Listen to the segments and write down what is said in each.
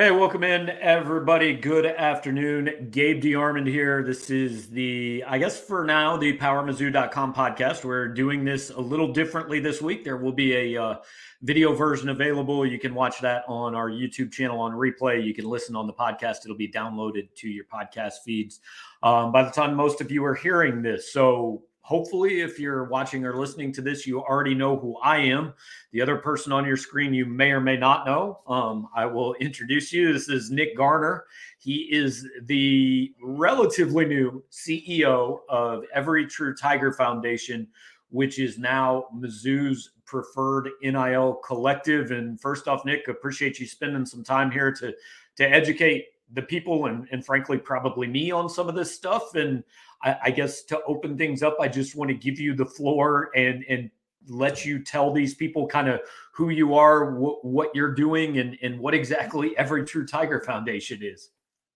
Hey, welcome in, everybody. Good afternoon. Gabe DeArmond here. This is the, I guess for now, the PowerMizzou.com podcast. We're doing this a little differently this week. There will be a uh, video version available. You can watch that on our YouTube channel on replay. You can listen on the podcast. It'll be downloaded to your podcast feeds um, by the time most of you are hearing this. So hopefully, if you're watching or listening to this, you already know who I am. The other person on your screen, you may or may not know. Um, I will introduce you. This is Nick Garner. He is the relatively new CEO of Every True Tiger Foundation, which is now Mizzou's preferred NIL collective. And first off, Nick, appreciate you spending some time here to to educate the people and, and frankly probably me on some of this stuff. And I, I, guess to open things up i just want to give you the floor and and let you tell these people kind of who you are wh- what you're doing and and what exactly every true tiger foundation is.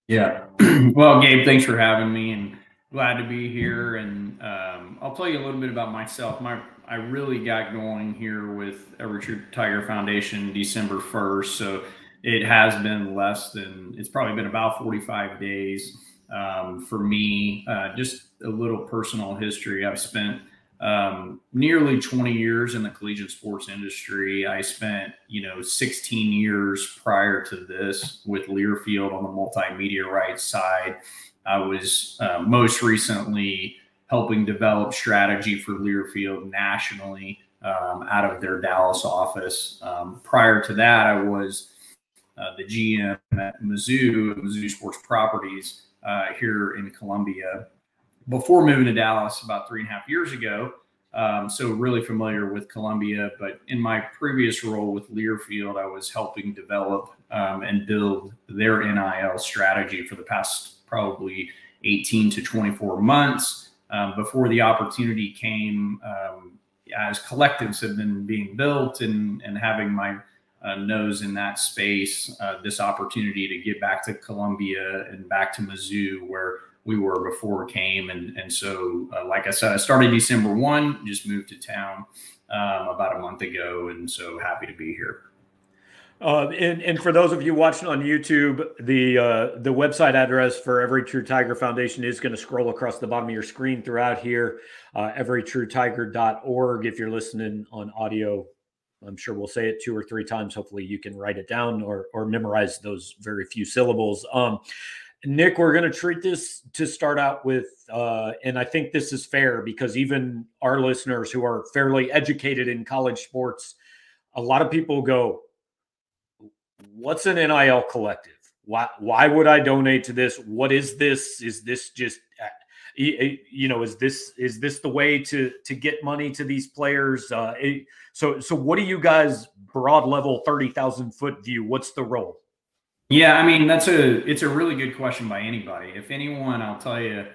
Yeah. Well gabe thanks for having me and glad to be here. And um, i'll tell you a little bit about myself. My i really got going here with every true tiger foundation december 1st so it has been less than it's probably been about 45 days um, for me uh, just a little personal history. I've spent um, nearly 20 years in the collegiate sports industry. I spent you know 16 years prior to this with learfield on the multimedia rights side. I was uh, most recently helping develop strategy for learfield nationally um, out of their dallas office. Um, prior to that i was uh, the GM at Mizzou, Mizzou Sports Properties uh, here in Columbia before moving to Dallas about three and a half years ago. Um, so really familiar with Columbia, but in my previous role with Learfield, I was helping develop um, and build their NIL strategy for the past probably 18 to 24 months. Um, before the opportunity came, um, as collectives have been being built and, and having my uh, nose in that space uh, this opportunity to get back to Columbia and back to Mizzou where we were before came. And, and so, uh, like I said, I started December 1, just moved to town um, about a month ago. And so happy to be here. Uh, and, and for those of you watching on YouTube, the uh, the website address for Every True Tiger Foundation is going to scroll across the bottom of your screen throughout here. Uh, everytruetiger.org. If you're listening on audio, I'm sure we'll say it two or three times. Hopefully, you can write it down or or memorize those very few syllables. Um, Nick, we're going to treat this to start out with, uh, and I think this is fair because even our listeners who are fairly educated in college sports, a lot of people go, "What's an NIL collective? Why why would I donate to this? What is this? Is this just you know is this is this the way to to get money to these players? Uh, so so what do you guys broad level 30,000 foot view? What's the role? Yeah i mean that's a it's a really good question by anybody. If anyone i'll tell you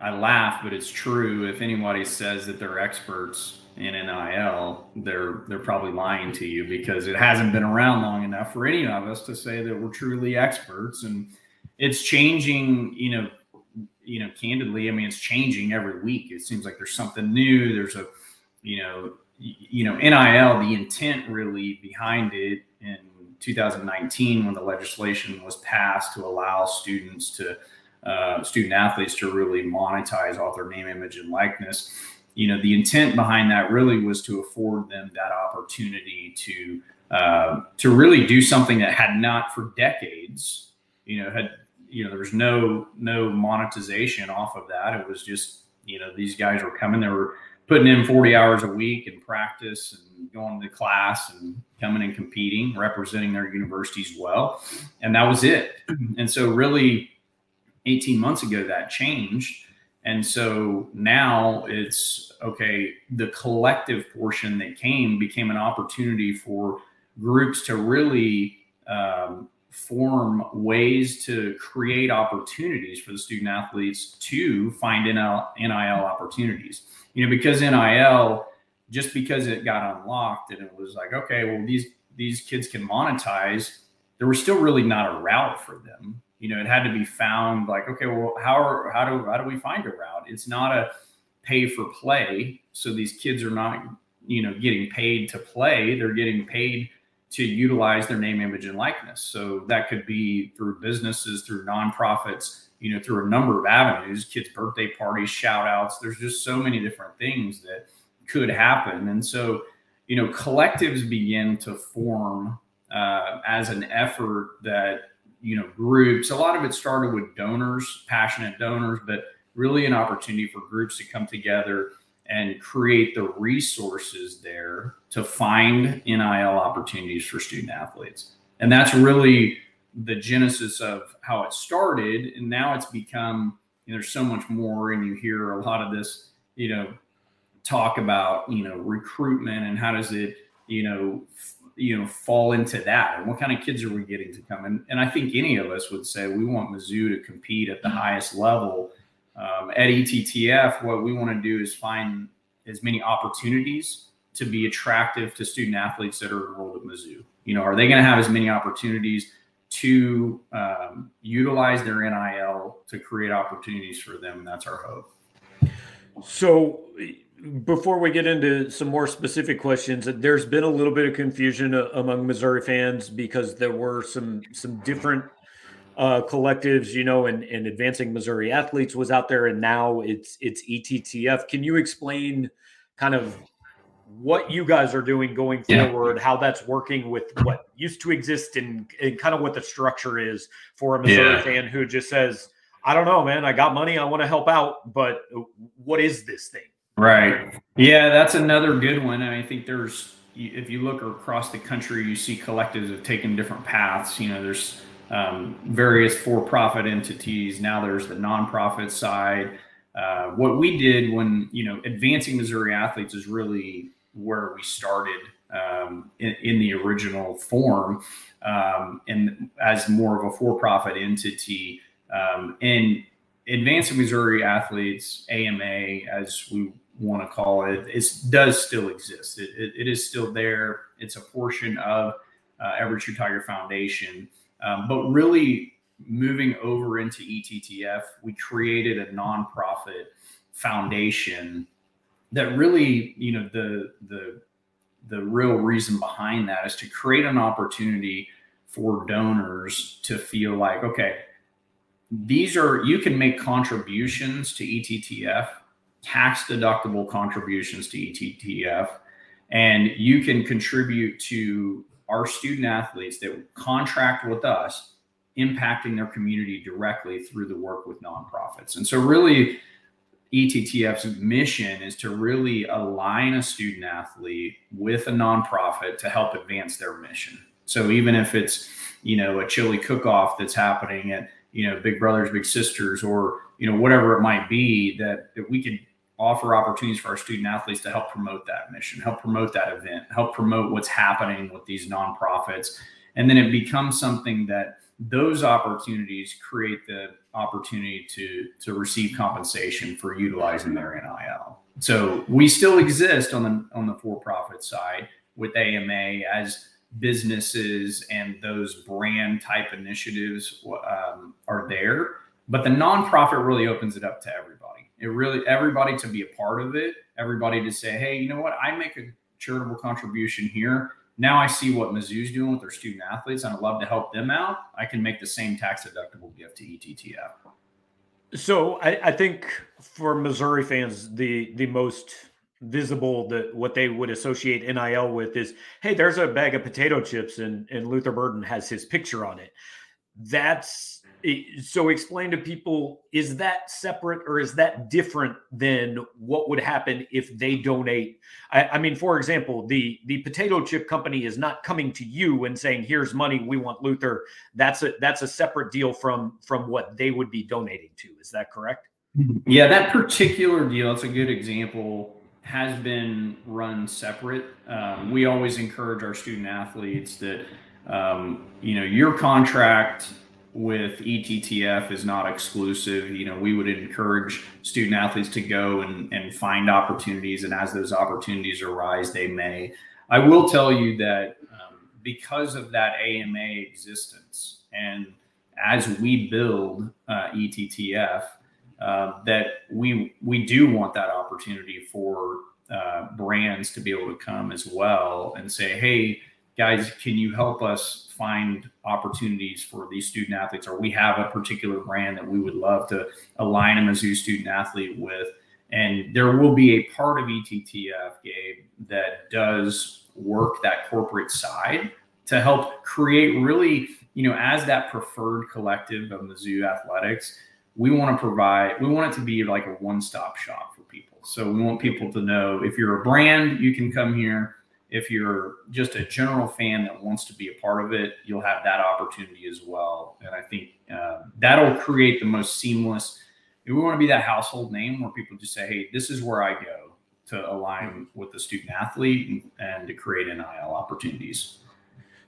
i laugh but it's true. If anybody says that they're experts in NIL, they're they're probably lying to you because it hasn't been around long enough for any of us to say that we're truly experts. And it's changing, you know, you know, candidly, I mean, it's changing every week. It seems like there's something new. There's a, you know, you know, NIL, the intent really behind it in 2019 when the legislation was passed to allow students to, uh, student athletes to really monetize author name, image, and likeness. You know, the intent behind that really was to afford them that opportunity to uh, to really do something that had not for decades, you know, had you know there was no no monetization off of that. It was just you know these guys were coming, they were putting in 40 hours a week in practice and going to class and coming and competing, representing their universities well, and that was it. And so really, 18 months ago that changed. And so now it's okay, the collective portion that came became an opportunity for groups to really um, form ways to create opportunities for the student athletes to find NIL, opportunities. You know, because NIL, just because it got unlocked and it was like, okay, well, these these kids can monetize, there was still really not a route for them. You know, it had to be found like, okay, well, how are how do how do we find a route? It's not a pay for play. So these kids are not, you know, getting paid to play. They're getting paid to utilize their name, image, and likeness. So that could be through businesses, through nonprofits, you know, through a number of avenues, kids' birthday parties, shout outs. There's just so many different things that could happen. And so, you know, collectives begin to form uh, as an effort that, you know, groups, a lot of it started with donors, passionate donors, but really an opportunity for groups to come together and create the resources there to find NIL opportunities for student athletes. And that's really the genesis of how it started. And now it's become, you know, there's so much more. And you hear a lot of this, you know, talk about, you know, recruitment and how does it, you know, f- you know, fall into that and what kind of kids are we getting to come? And, and I think any of us would say we want Mizzou to compete at the mm-hmm. highest level um, at ETTF, what we want to do is find as many opportunities to be attractive to student athletes that are enrolled at Mizzou. You know, are they going to have as many opportunities to um, utilize their NIL to create opportunities for them? That's our hope. So, before we get into some more specific questions, there's been a little bit of confusion among Missouri fans because there were some some different uh, collectives, you know, and, and advancing Missouri athletes was out there, and now it's it's ETTF. Can you explain kind of what you guys are doing going forward, yeah. how that's working with what used to exist, and, and kind of what the structure is for a Missouri yeah. fan who just says, "I don't know, man, I got money, I want to help out, but what is this thing?" Right. Yeah, that's another good one. And I think there's, if you look across the country, you see collectives have taken different paths. You know, there's um, various for-profit entities. Now there's the nonprofit side. Uh, what we did when you know advancing Missouri athletes is really where we started um, in, in, the original form, um, and as more of a for-profit entity. Um, and advancing Missouri athletes (AMA), as we want to call it, it does still exist. It, it, it is still there. It's a portion of uh, True Tiger Foundation. Um, but really moving over into ETTF, we created a nonprofit foundation that really, you know, the the the real reason behind that is to create an opportunity for donors to feel like, okay, these are you can make contributions to ETTF, tax deductible contributions to ETTF, and you can contribute to our student athletes that contract with us impacting their community directly through the work with nonprofits. And so, really, ETTF's mission is to really align a student athlete with a nonprofit to help advance their mission. So, even if it's you know a chili cook-off that's happening at you know Big Brothers Big Sisters or you know whatever it might be, that that we could offer opportunities for our student athletes to help promote that mission, help promote that event, help promote what's happening with these nonprofits. And then it becomes something that those opportunities create the opportunity to, to receive compensation for utilizing their NIL. So we still exist on the on the for-profit side with AMA as businesses and those brand type initiatives um, are there, but the nonprofit really opens it up to everybody it really everybody to be a part of it, everybody to say, hey, you know what, I make a charitable contribution here. Now I see what Mizzou's doing with their student athletes, and I'd love to help them out. I can make the same tax deductible gift to ETTF. So I, I think for Missouri fans, the the most visible that what they would associate NIL with is, hey, there's a bag of potato chips and and Luther Burden has his picture on it. That's so explain to people is that separate or is that different than what would happen if they donate? I, I, mean for example the the potato chip company is not coming to you and saying here's money we want luther. That's a that's a separate deal from from what they would be donating to. Is that correct? Yeah that particular deal it's a good example has been run separate. Um, we always encourage our student athletes that um, you know your contract with ETTF is not exclusive. You know, we would encourage student athletes to go and, and find opportunities, and as those opportunities arise, they may. I will tell you that um, because of that AMA existence, and as we build uh, ETTF, uh, that we we do want that opportunity for uh, brands to be able to come as well and say, hey guys, can you help us find opportunities for these student athletes? Or we have a particular brand that we would love to align a Mizzou student athlete with. And there will be a part of ETTF, Gabe, that does work that corporate side to help create really, you know, as that preferred collective of Mizzou athletics, we want to provide, we want it to be like a one stop shop for people. So we want people to know if you're a brand, you can come here if you're just a general fan that wants to be a part of it, you'll have that opportunity as well. And I think uh, that'll create the most seamless. We want to be that household name where people just say, "Hey, this is where I go to align with the student athlete and, and to create NIL opportunities."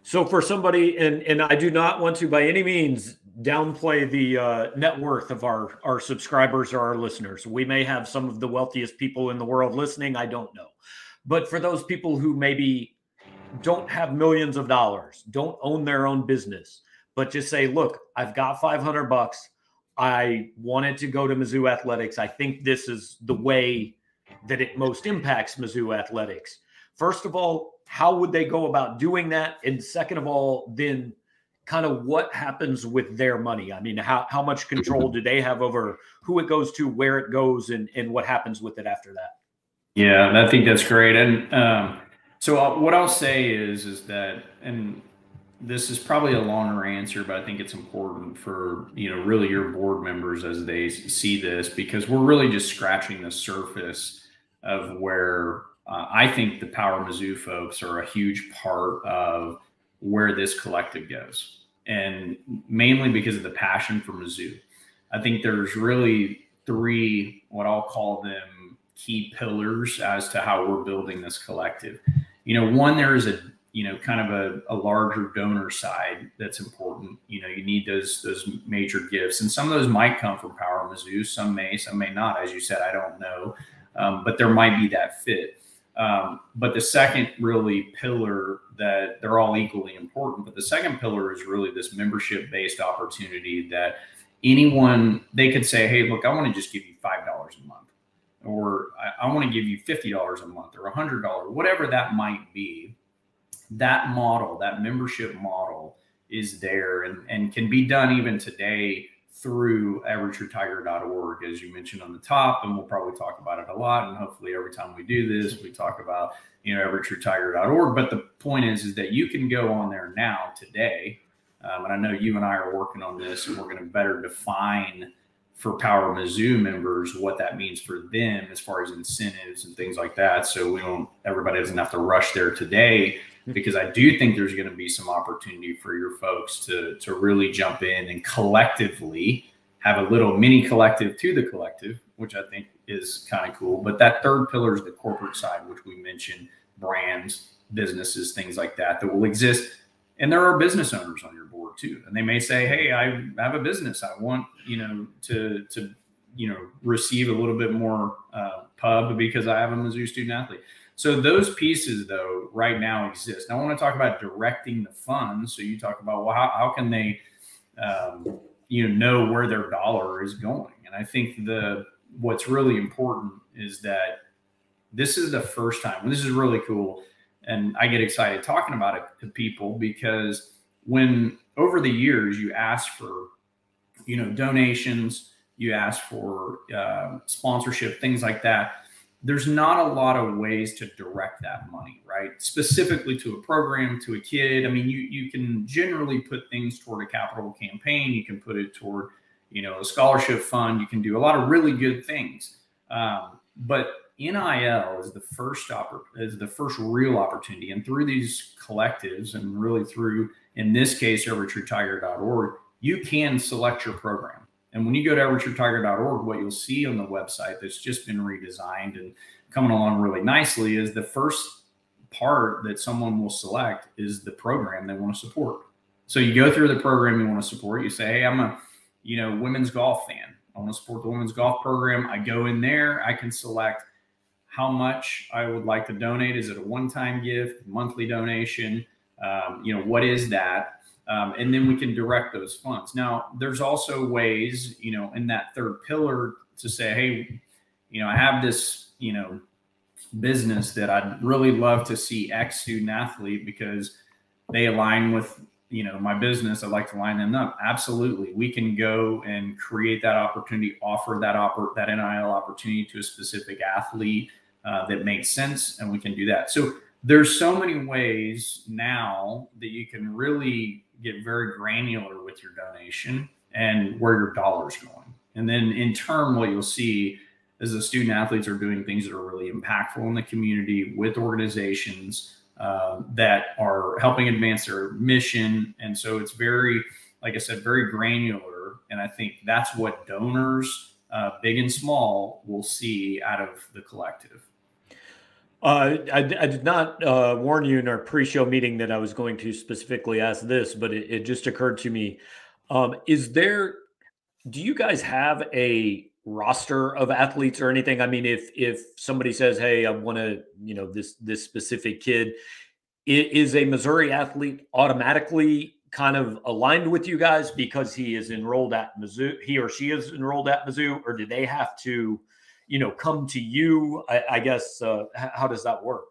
So for somebody, and and I do not want to by any means downplay the uh, net worth of our our subscribers or our listeners. We may have some of the wealthiest people in the world listening. I don't know. But for those people who maybe don't have millions of dollars, don't own their own business, but just say, look, I've got 500 bucks. I wanted to go to Mizzou Athletics. I think this is the way that it most impacts Mizzou Athletics. First of all, how would they go about doing that? And second of all, then kind of what happens with their money? I mean, how, how much control do they have over who it goes to, where it goes, and, and what happens with it after that? Yeah, I think that's great. And um, so I'll, what I'll say is, is that, and this is probably a longer answer, but I think it's important for you know really your board members as they see this because we're really just scratching the surface of where uh, I think the Power Mizzou folks are a huge part of where this collective goes, and mainly because of the passion for Mizzou. I think there's really three what I'll call them key pillars as to how we're building this collective. You know, one, there is a you know kind of a, a larger donor side that's important. You know, you need those those major gifts, and some of those might come from Power Mizzou, some may, some may not. As you said, I don't know, um, but there might be that fit. Um, but the second really pillar that they're all equally important, but the second pillar is really this membership based opportunity that anyone they could say, hey, look, I want to just give you five dollars a month or I, I want to give you $50 a month or $100, whatever that might be, that model, that membership model is there and, and can be done even today through everytruetiger.org, as you mentioned on the top. And we'll probably talk about it a lot. And hopefully every time we do this, we talk about, you know, everytruetiger.org. But the point is, is that you can go on there now today. Um, and I know you and I are working on this and we're going to better define for Power Mizzou members what that means for them as far as incentives and things like that. So we don't everybody doesn't have to rush there today mm-hmm. because I do think there's going to be some opportunity for your folks to to really jump in and collectively have a little mini collective to the collective, which I think is kind of cool. But that third pillar is the corporate side, which we mentioned, brands, businesses, things like that that will exist. And there are business owners on your board too, and they may say, "Hey, I have a business. I want you know to to you know receive a little bit more uh, pub because I have a Mizzou student athlete." So those pieces though right now exist. Now I want to talk about directing the funds. So you talk about well, how, how can they um, you know know where their dollar is going? And I think the what's really important is that this is the first time. This is really cool, and I get excited talking about it to people because when over the years you ask for you know donations you ask for uh, sponsorship things like that there's not a lot of ways to direct that money right? Specifically to a program to a kid. I mean you you can generally put things toward a capital campaign. You can put it toward you know a scholarship fund. You can do a lot of really good things. Um, but NIL is the first oppor- is the first real opportunity, and through these collectives, and really through in this case, everytruetiger.org, you can select your program. And when you go to everytruetiger.org, what you'll see on the website that's just been redesigned and coming along really nicely is the first part that someone will select is the program they want to support. So you go through the program you want to support. You say, "Hey, I'm a, you know, women's golf fan. I want to support the women's golf program." I go in there. I can select how much I would like to donate. Is it a one-time gift, monthly donation? Um, you know, what is that? Um, and then we can direct those funds. Now, there's also ways, you know, in that third pillar to say, hey, you know, I have this, you know, business that I'd really love to see X student athlete because they align with you know my business i'd like to line them up absolutely we can go and create that opportunity offer that oppor- that nil opportunity to a specific athlete uh, that makes sense and we can do that so there's so many ways now that you can really get very granular with your donation and where your dollar's going and then in turn what you'll see is the student athletes are doing things that are really impactful in the community with organizations uh, that are helping advance their mission. And so it's very, like I said, very granular. And I think that's what donors, uh, big and small, will see out of the collective. Uh, I, I, did not uh, warn you in our pre-show meeting that I was going to specifically ask this, but it, it just occurred to me. Um, is there? Do you guys have a roster of athletes or anything? I mean, if if somebody says, "Hey, I want to," you know, this this specific kid is a Missouri athlete automatically kind of aligned with you guys because he is enrolled at Mizzou, he or she is enrolled at Mizzou, or do they have to, you know, come to you? I, I guess uh, how does that work?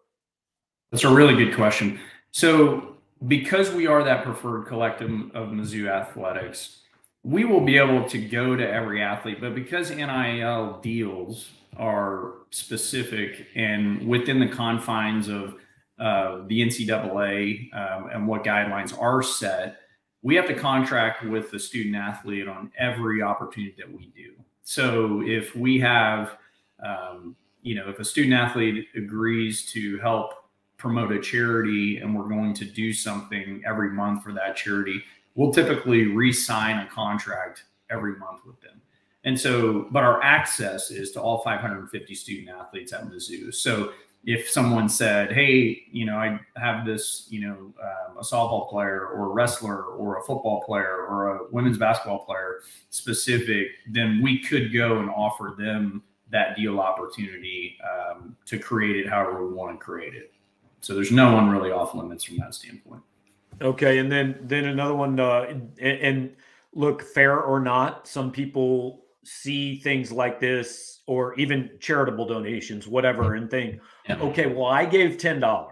That's a really good question. So, because we are that preferred collective of Mizzou athletics, we will be able to go to every athlete, but because NIL deals are specific and within the confines of uh, the NCAA um, and what guidelines are set, we have to contract with the student athlete on every opportunity that we do. So if we have, um, you know, if a student athlete agrees to help promote a charity and we're going to do something every month for that charity, we'll typically re-sign a contract every month with them. And so, but our access is to all 550 student athletes at Mizzou. So if someone said, "Hey, you know, I have this, you know, um, a softball player or a wrestler or a football player or a women's basketball player specific," then we could go and offer them that deal opportunity um, to create it however we want to create it. So there's no one really off limits from that standpoint. Okay, and then then another one, uh, and, and look, fair or not, some people see things like this or even charitable donations, whatever, and think, yeah. okay, well, I gave $10,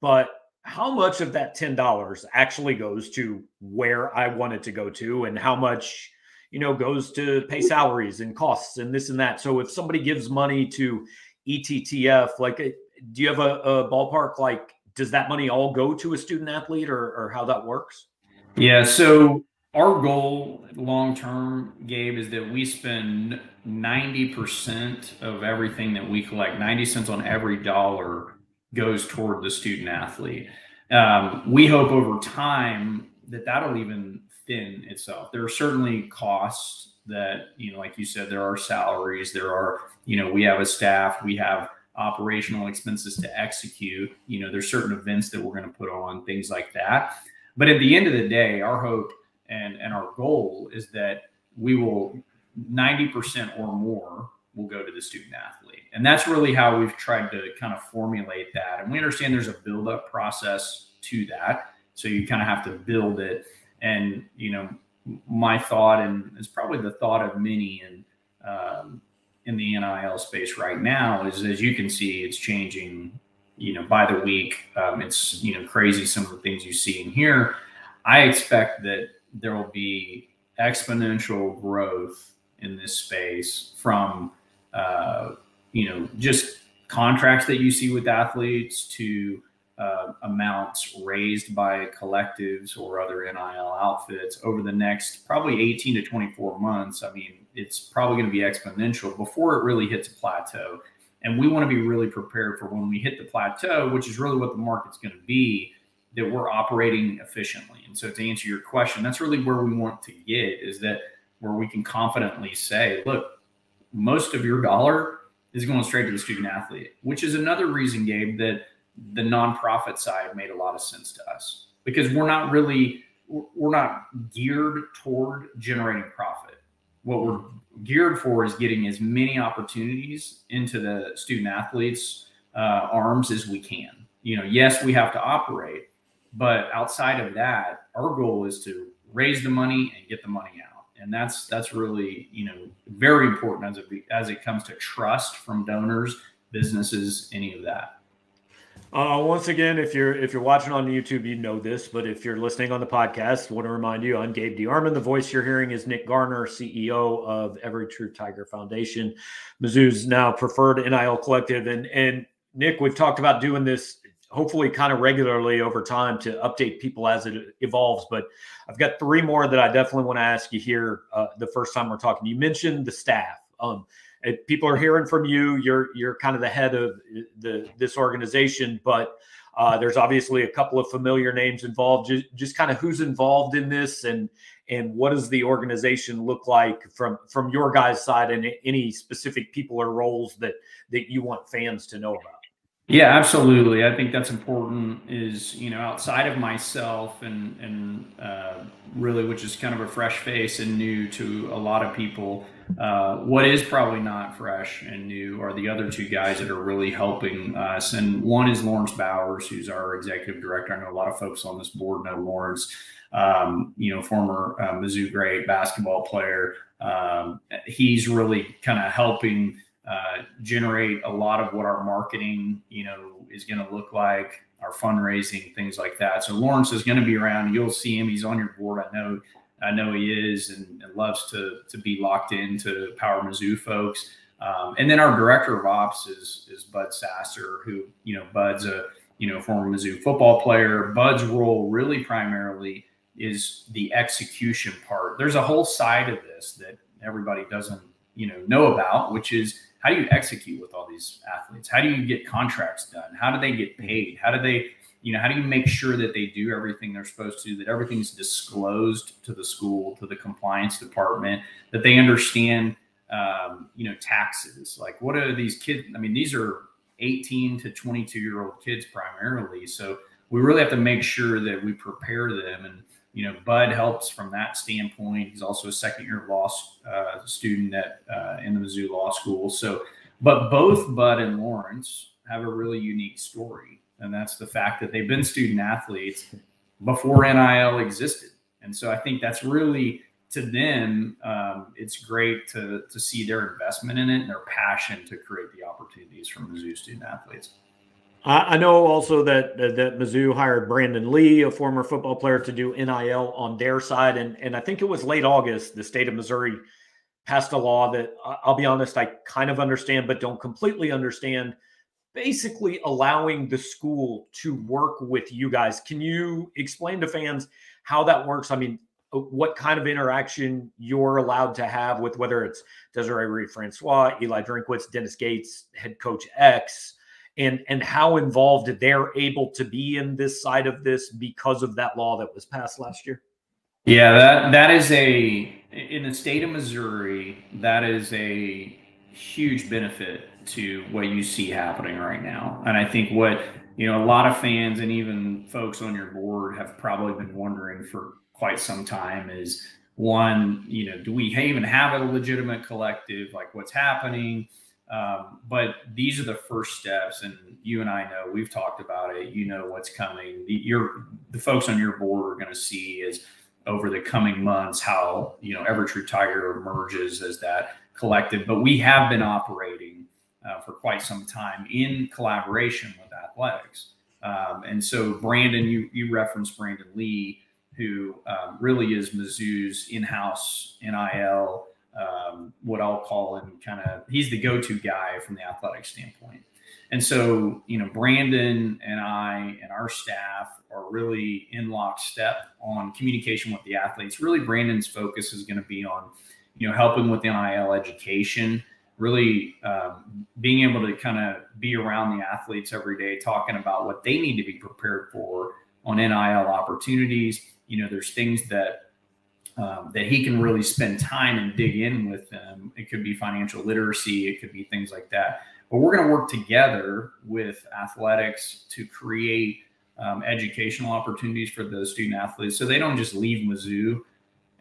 but how much of that $10 actually goes to where I want it to go to and how much, you know, goes to pay salaries and costs and this and that. So if somebody gives money to ETTF, like, uh, do you have a, a ballpark? Like, does that money all go to a student athlete or, or how that works? Yeah. So our goal long term, Gabe, is that we spend 90% of everything that we collect, 90 cents on every dollar goes toward the student athlete. Um, we hope over time that that'll even thin itself. There are certainly costs that, you know, like you said, there are salaries, there are, you know, we have a staff, we have operational expenses to execute, you know, there's certain events that we're going to put on, things like that. But at the end of the day, our hope and and our goal is that we will 90% or more will go to the student athlete and that's really how we've tried to kind of formulate that and we understand there's a build up process to that so you kind of have to build it and you know my thought and it's probably the thought of many in um, in the nil space right now is as you can see it's changing you know by the week. Um, it's you know crazy some of the things you see in here. I expect that there will be exponential growth in this space from uh, you know just contracts that you see with athletes to uh, amounts raised by collectives or other NIL outfits over the next probably 18 to 24 months. I mean, it's probably going to be exponential before it really hits a plateau. And we want to be really prepared for when we hit the plateau, which is really what the market's going to be that we're operating efficiently. And so to answer your question, that's really where we want to get is that where we can confidently say, look, most of your dollar is going straight to the student athlete, which is another reason, Gabe, that the nonprofit side made a lot of sense to us because we're not really we're not geared toward generating profit. What we're geared for is getting as many opportunities into the student athletes' uh, arms as we can. You know, yes, we have to operate, but outside of that, our goal is to raise the money and get the money out. And that's that's really, you know, very important as it as it comes to trust from donors, businesses, any of that. Uh, once again, if you're if you're watching on YouTube, you know this, but if you're listening on the podcast, want to remind you, I'm Gabe DeArmond. The voice you're hearing is Nick Garner, CEO of Every True Tiger Foundation, Mizzou's now preferred NIL collective. And and Nick, we've talked about doing this hopefully kind of regularly over time to update people as it evolves. But I've got three more that I definitely want to ask you here. Uh, the first time we're talking, you mentioned the staff. Um, people are hearing from you. You're you're kind of the head of the this organization, but uh, there's obviously a couple of familiar names involved. Just, just kind of who's involved in this, and and what does the organization look like from from your guys' side, and any specific people or roles that that you want fans to know about. Yeah, absolutely. I think that's important. Is you know outside of myself and and uh, really, which is kind of a fresh face and new to a lot of people. Uh, what is probably not fresh and new are the other two guys that are really helping us. And one is Lawrence Bowers, who's our executive director. I know a lot of folks on this board know Lawrence. Um, you know, former uh, Mizzou great basketball player. Um, he's really kind of helping uh, generate a lot of what our marketing, you know, is going to look like, our fundraising, things like that. So Lawrence is going to be around. You'll see him. He's on your board. I know. I know he is, and, and loves to to be locked into Power Mizzou folks. Um, and then our director of ops is is Bud Sasser, who you know Bud's a you know former Mizzou football player. Bud's role really primarily is the execution part. There's a whole side of this that everybody doesn't you know know about, which is how do you execute with all these athletes? How do you get contracts done? How do they get paid? How do they, you know, how do you make sure that they do everything they're supposed to, that everything's disclosed to the school, to the compliance department, that they understand, um, you know, taxes? Like, what are these kids? I mean, these are 18 to 22 year old kids primarily. So we really have to make sure that we prepare them and, you know, Bud helps from that standpoint. He's also a second year law uh, student at uh, in the Mizzou Law School. So, but both Bud and Lawrence have a really unique story, and that's the fact that they've been student athletes before NIL existed. And so I think that's really to them, um, it's great to to see their investment in it and their passion to create the opportunities for Mizzou student athletes. I know also that that Mizzou hired Brandon Lee, a former football player, to do NIL on their side, and and I think it was late August. The state of Missouri passed a law that I'll be honest, I kind of understand, but don't completely understand. Basically, allowing the school to work with you guys. Can you explain to fans how that works? I mean, uh, what kind of interaction you're allowed to have with whether it's Desiree Reed Francois, Eli Drinkwitz, Dennis Gates, head coach X and and how involved they're able to be in this side of this because of that law that was passed last year? Yeah, that that is a in the state of Missouri, that is a huge benefit to what you see happening right now. And I think what you know a lot of fans and even folks on your board have probably been wondering for quite some time is one, you know, do we even have a legitimate collective? Like what's happening? Um, but these are the first steps, and you and I know we've talked about it. You know what's coming. The, your the folks on your board are going to see is over the coming months how you know Every True Tiger emerges as that collective. But we have been operating uh, for quite some time in collaboration with athletics, um, and so Brandon, you you referenced Brandon Lee, who um, really is Mizzou's in-house NIL um, what I'll call him kind of he's the go-to guy from the athletic standpoint. And so, you know, Brandon and I and our staff are really in lockstep on communication with the athletes. Really, Brandon's focus is going to be on, you know, helping with NIL education, really um, being able to kind of be around the athletes every day, talking about what they need to be prepared for on NIL opportunities. You know, there's things that um, that he can really spend time and dig in with them. It could be financial literacy, it could be things like that. But we're going to work together with athletics to create um, educational opportunities for the student athletes, so they don't just leave Mizzou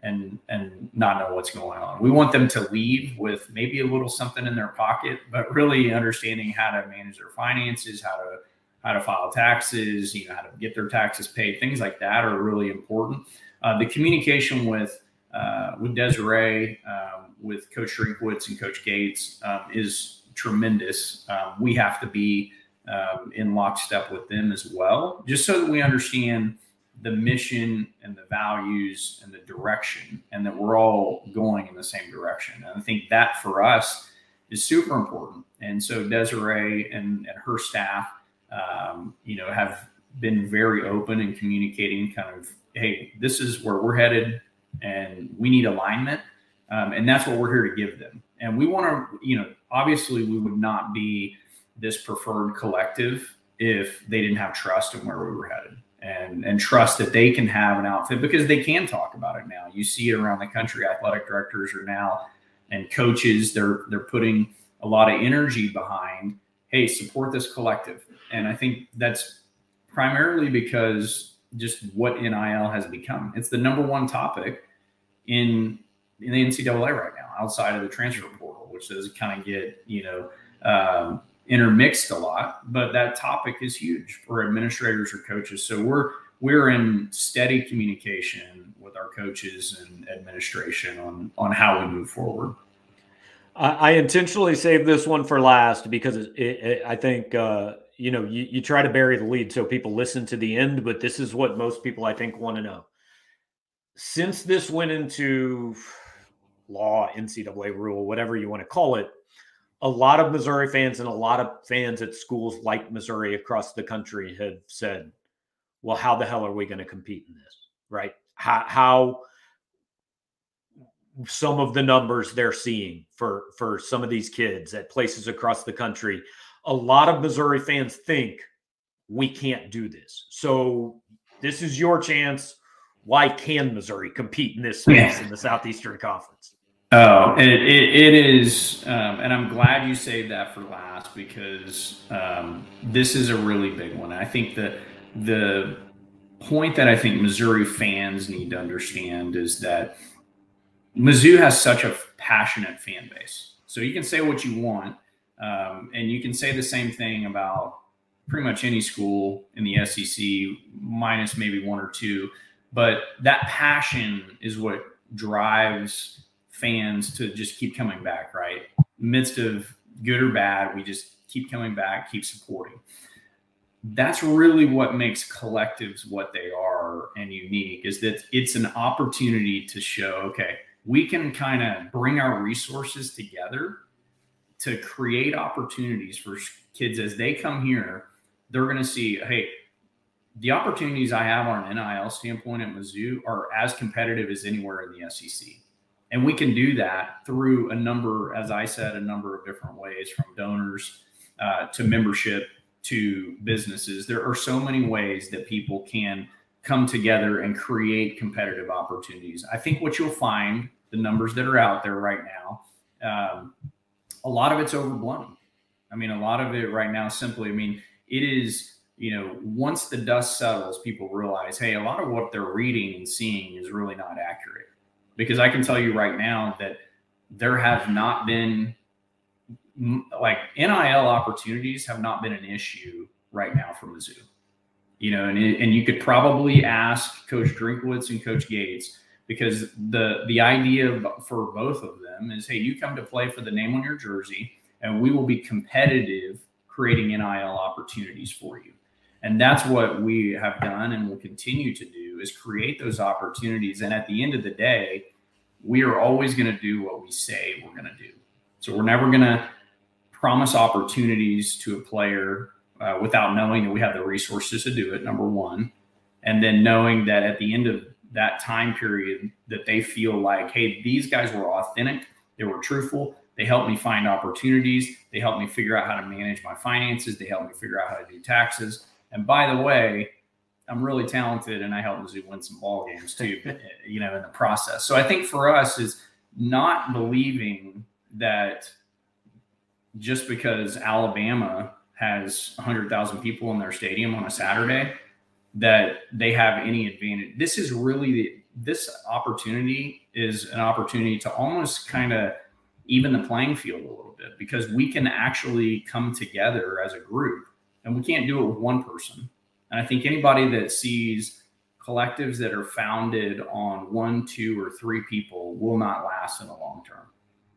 and and not know what's going on. We want them to leave with maybe a little something in their pocket, but really understanding how to manage their finances, how to how to file taxes, you know, how to get their taxes paid, things like that are really important. Uh, the communication with uh, with Desiree, um, with Coach Drinkwitz and Coach Gates um, is tremendous. Um, we have to be um, in lockstep with them as well, just so that we understand the mission and the values and the direction, and that we're all going in the same direction. And I think that for us is super important. And so Desiree and, and her staff, um, you know, have been very open and communicating kind of, hey, this is where we're headed, and we need alignment, um, and that's what we're here to give them. And we want to, you know, obviously we would not be this preferred collective if they didn't have trust in where we were headed and and trust that they can have an outfit because they can talk about it now. You see it around the country. Athletic directors are now and coaches they're they're putting a lot of energy behind. Hey, support this collective, and I think that's primarily because just what NIL has become. It's the number one topic in in the NCAA right now, outside of the transfer portal, which does kind of get you know um, intermixed a lot, but that topic is huge for administrators or coaches. So we're we're in steady communication with our coaches and administration on on how we move forward. I, intentionally saved this one for last because it, it, I think uh, you know you, you try to bury the lead so people listen to the end, but this is what most people I think want to know. Since this went into law, NCAA rule, whatever you want to call it, a lot of Missouri fans and a lot of fans at schools like Missouri across the country have said, well, how the hell are we going to compete in this? Right? How, how some of the numbers they're seeing for for some of these kids at places across the country, a lot of Missouri fans think we can't do this. So this is your chance. Why can Missouri compete in this space in the Southeastern Conference? Oh, it, it, it is, um, and I'm glad you saved that for last because um, this is a really big one. I think that the point that I think Missouri fans need to understand is that Mizzou has such a passionate fan base. So you can say what you want, um, and you can say the same thing about pretty much any school in the SEC, minus maybe one or two. But that passion is what drives fans to just keep coming back, right? Midst of good or bad, we just keep coming back, keep supporting. That's really what makes collectives what they are and unique is that it's an opportunity to show, okay, we can kind of bring our resources together to create opportunities for kids as they come here. They're going to see, hey, the opportunities I have on an NIL standpoint at Mizzou are as competitive as anywhere in the SEC. And we can do that through a number, as I said, a number of different ways from donors uh, to membership to businesses. There are so many ways that people can come together and create competitive opportunities. I think what you'll find, the numbers that are out there right now, um, a lot of it's overblown. I mean, a lot of it right now simply, I mean, it is, you know, once the dust settles, people realize, hey, a lot of what they're reading and seeing is really not accurate because I can tell you right now that there have not been like NIL opportunities have not been an issue right now for Mizzou. You know, and and you could probably ask Coach Drinkwitz and Coach Gates because the the idea for both of them is, hey, you come to play for the name on your jersey, and we will be competitive, creating NIL opportunities for you. And that's what we have done and will continue to do is create those opportunities. And at the end of the day, we are always going to do what we say we're going to do. So we're never going to promise opportunities to a player uh, without knowing that we have the resources to do it, number one. And then knowing that at the end of that time period, that they feel like, hey, these guys were authentic, they were truthful, they helped me find opportunities, they helped me figure out how to manage my finances, they helped me figure out how to do taxes. And by the way, I'm really talented and I helped Mizzou win some ball games too, you know, in the process. So I think for us is not believing that just because Alabama has 100,000 people in their stadium on a Saturday that they have any advantage. This is really the, this opportunity is an opportunity to almost kind of even the playing field a little bit because we can actually come together as a group and we can't do it with one person and I think anybody that sees collectives that are founded on one, two, or three people will not last in the long term.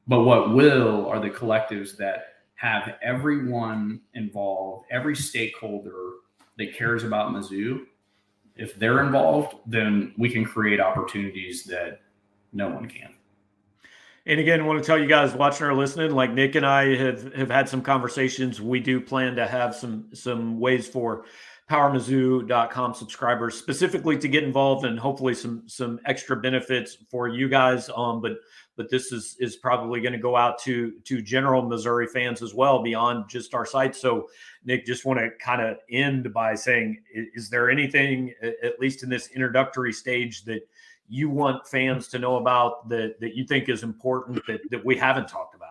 But what will are the collectives that have everyone involved, every stakeholder that cares about Mizzou. If they're involved, then we can create opportunities that no one can. And again, I want to tell you guys watching or listening, like Nick and I have have had some conversations. We do plan to have some some ways for powermizzou.com subscribers specifically to get involved and hopefully some some extra benefits for you guys. Um, but but this is is probably going to go out to to general Missouri fans as well beyond just our site. So, Nick, just want to kind of end by saying, is there anything, at least in this introductory stage, that you want fans to know about that that you think is important that that we haven't talked about?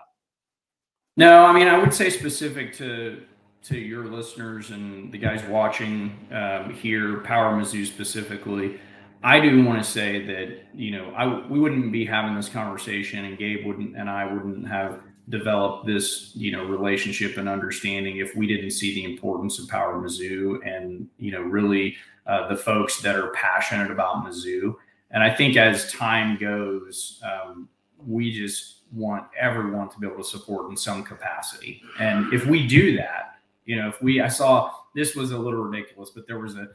No, I mean, I would say specific to to your listeners and the guys watching um, here, Power Mizzou specifically. I do want to say that you know I we wouldn't be having this conversation, and Gabe wouldn't, and I wouldn't have developed this you know relationship and understanding if we didn't see the importance of Power Mizzou and you know really uh, the folks that are passionate about Mizzou. And I think as time goes, um, we just want everyone to be able to support in some capacity. And if we do that, you know, if we, I saw this was a little ridiculous, but there was a,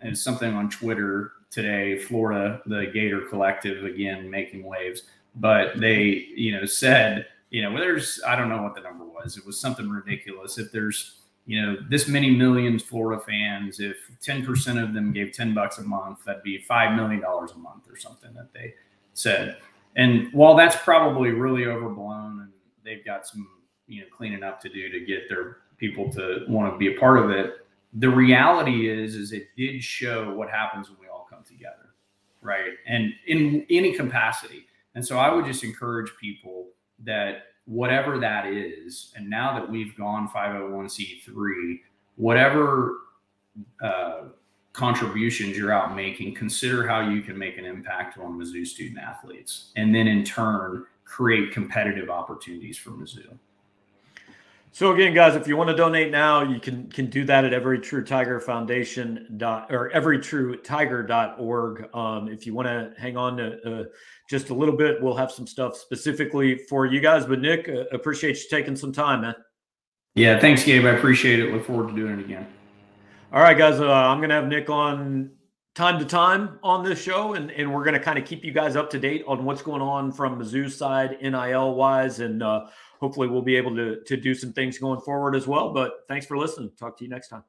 and something on Twitter today, Florida, the Gator Collective again making waves, but they, you know, said, you know, there's, I don't know what the number was. It was something ridiculous. If there's, you know, this many millions Florida fans, if 10% of them gave 10 bucks a month, that'd be $5 million a month or something that they said. And while that's probably really overblown and they've got some, you know, cleaning up to do to get their people to want to be a part of it, the reality is, is it did show what happens when we all come together, right? And in any capacity. And so I would just encourage people that whatever that is, and now that we've gone 501c3, whatever uh, contributions you're out making, consider how you can make an impact on Mizzou student athletes, and then in turn create competitive opportunities for Mizzou. So again, guys, if you want to donate now, you can can do that at Every True Tiger Foundation dot or everytruetiger.org. Um, if you want to hang on to uh, just a little bit, we'll have some stuff specifically for you guys. But Nick, uh, appreciate you taking some time, man. Yeah, thanks, Gabe. I appreciate it. Look forward to doing it again. All right, guys. Uh, I'm gonna have Nick on time to time on this show, and and we're gonna kind of keep you guys up to date on what's going on from Mizzou's side, NIL wise, and uh, hopefully we'll be able to to do some things going forward as well. But thanks for listening. Talk to you next time.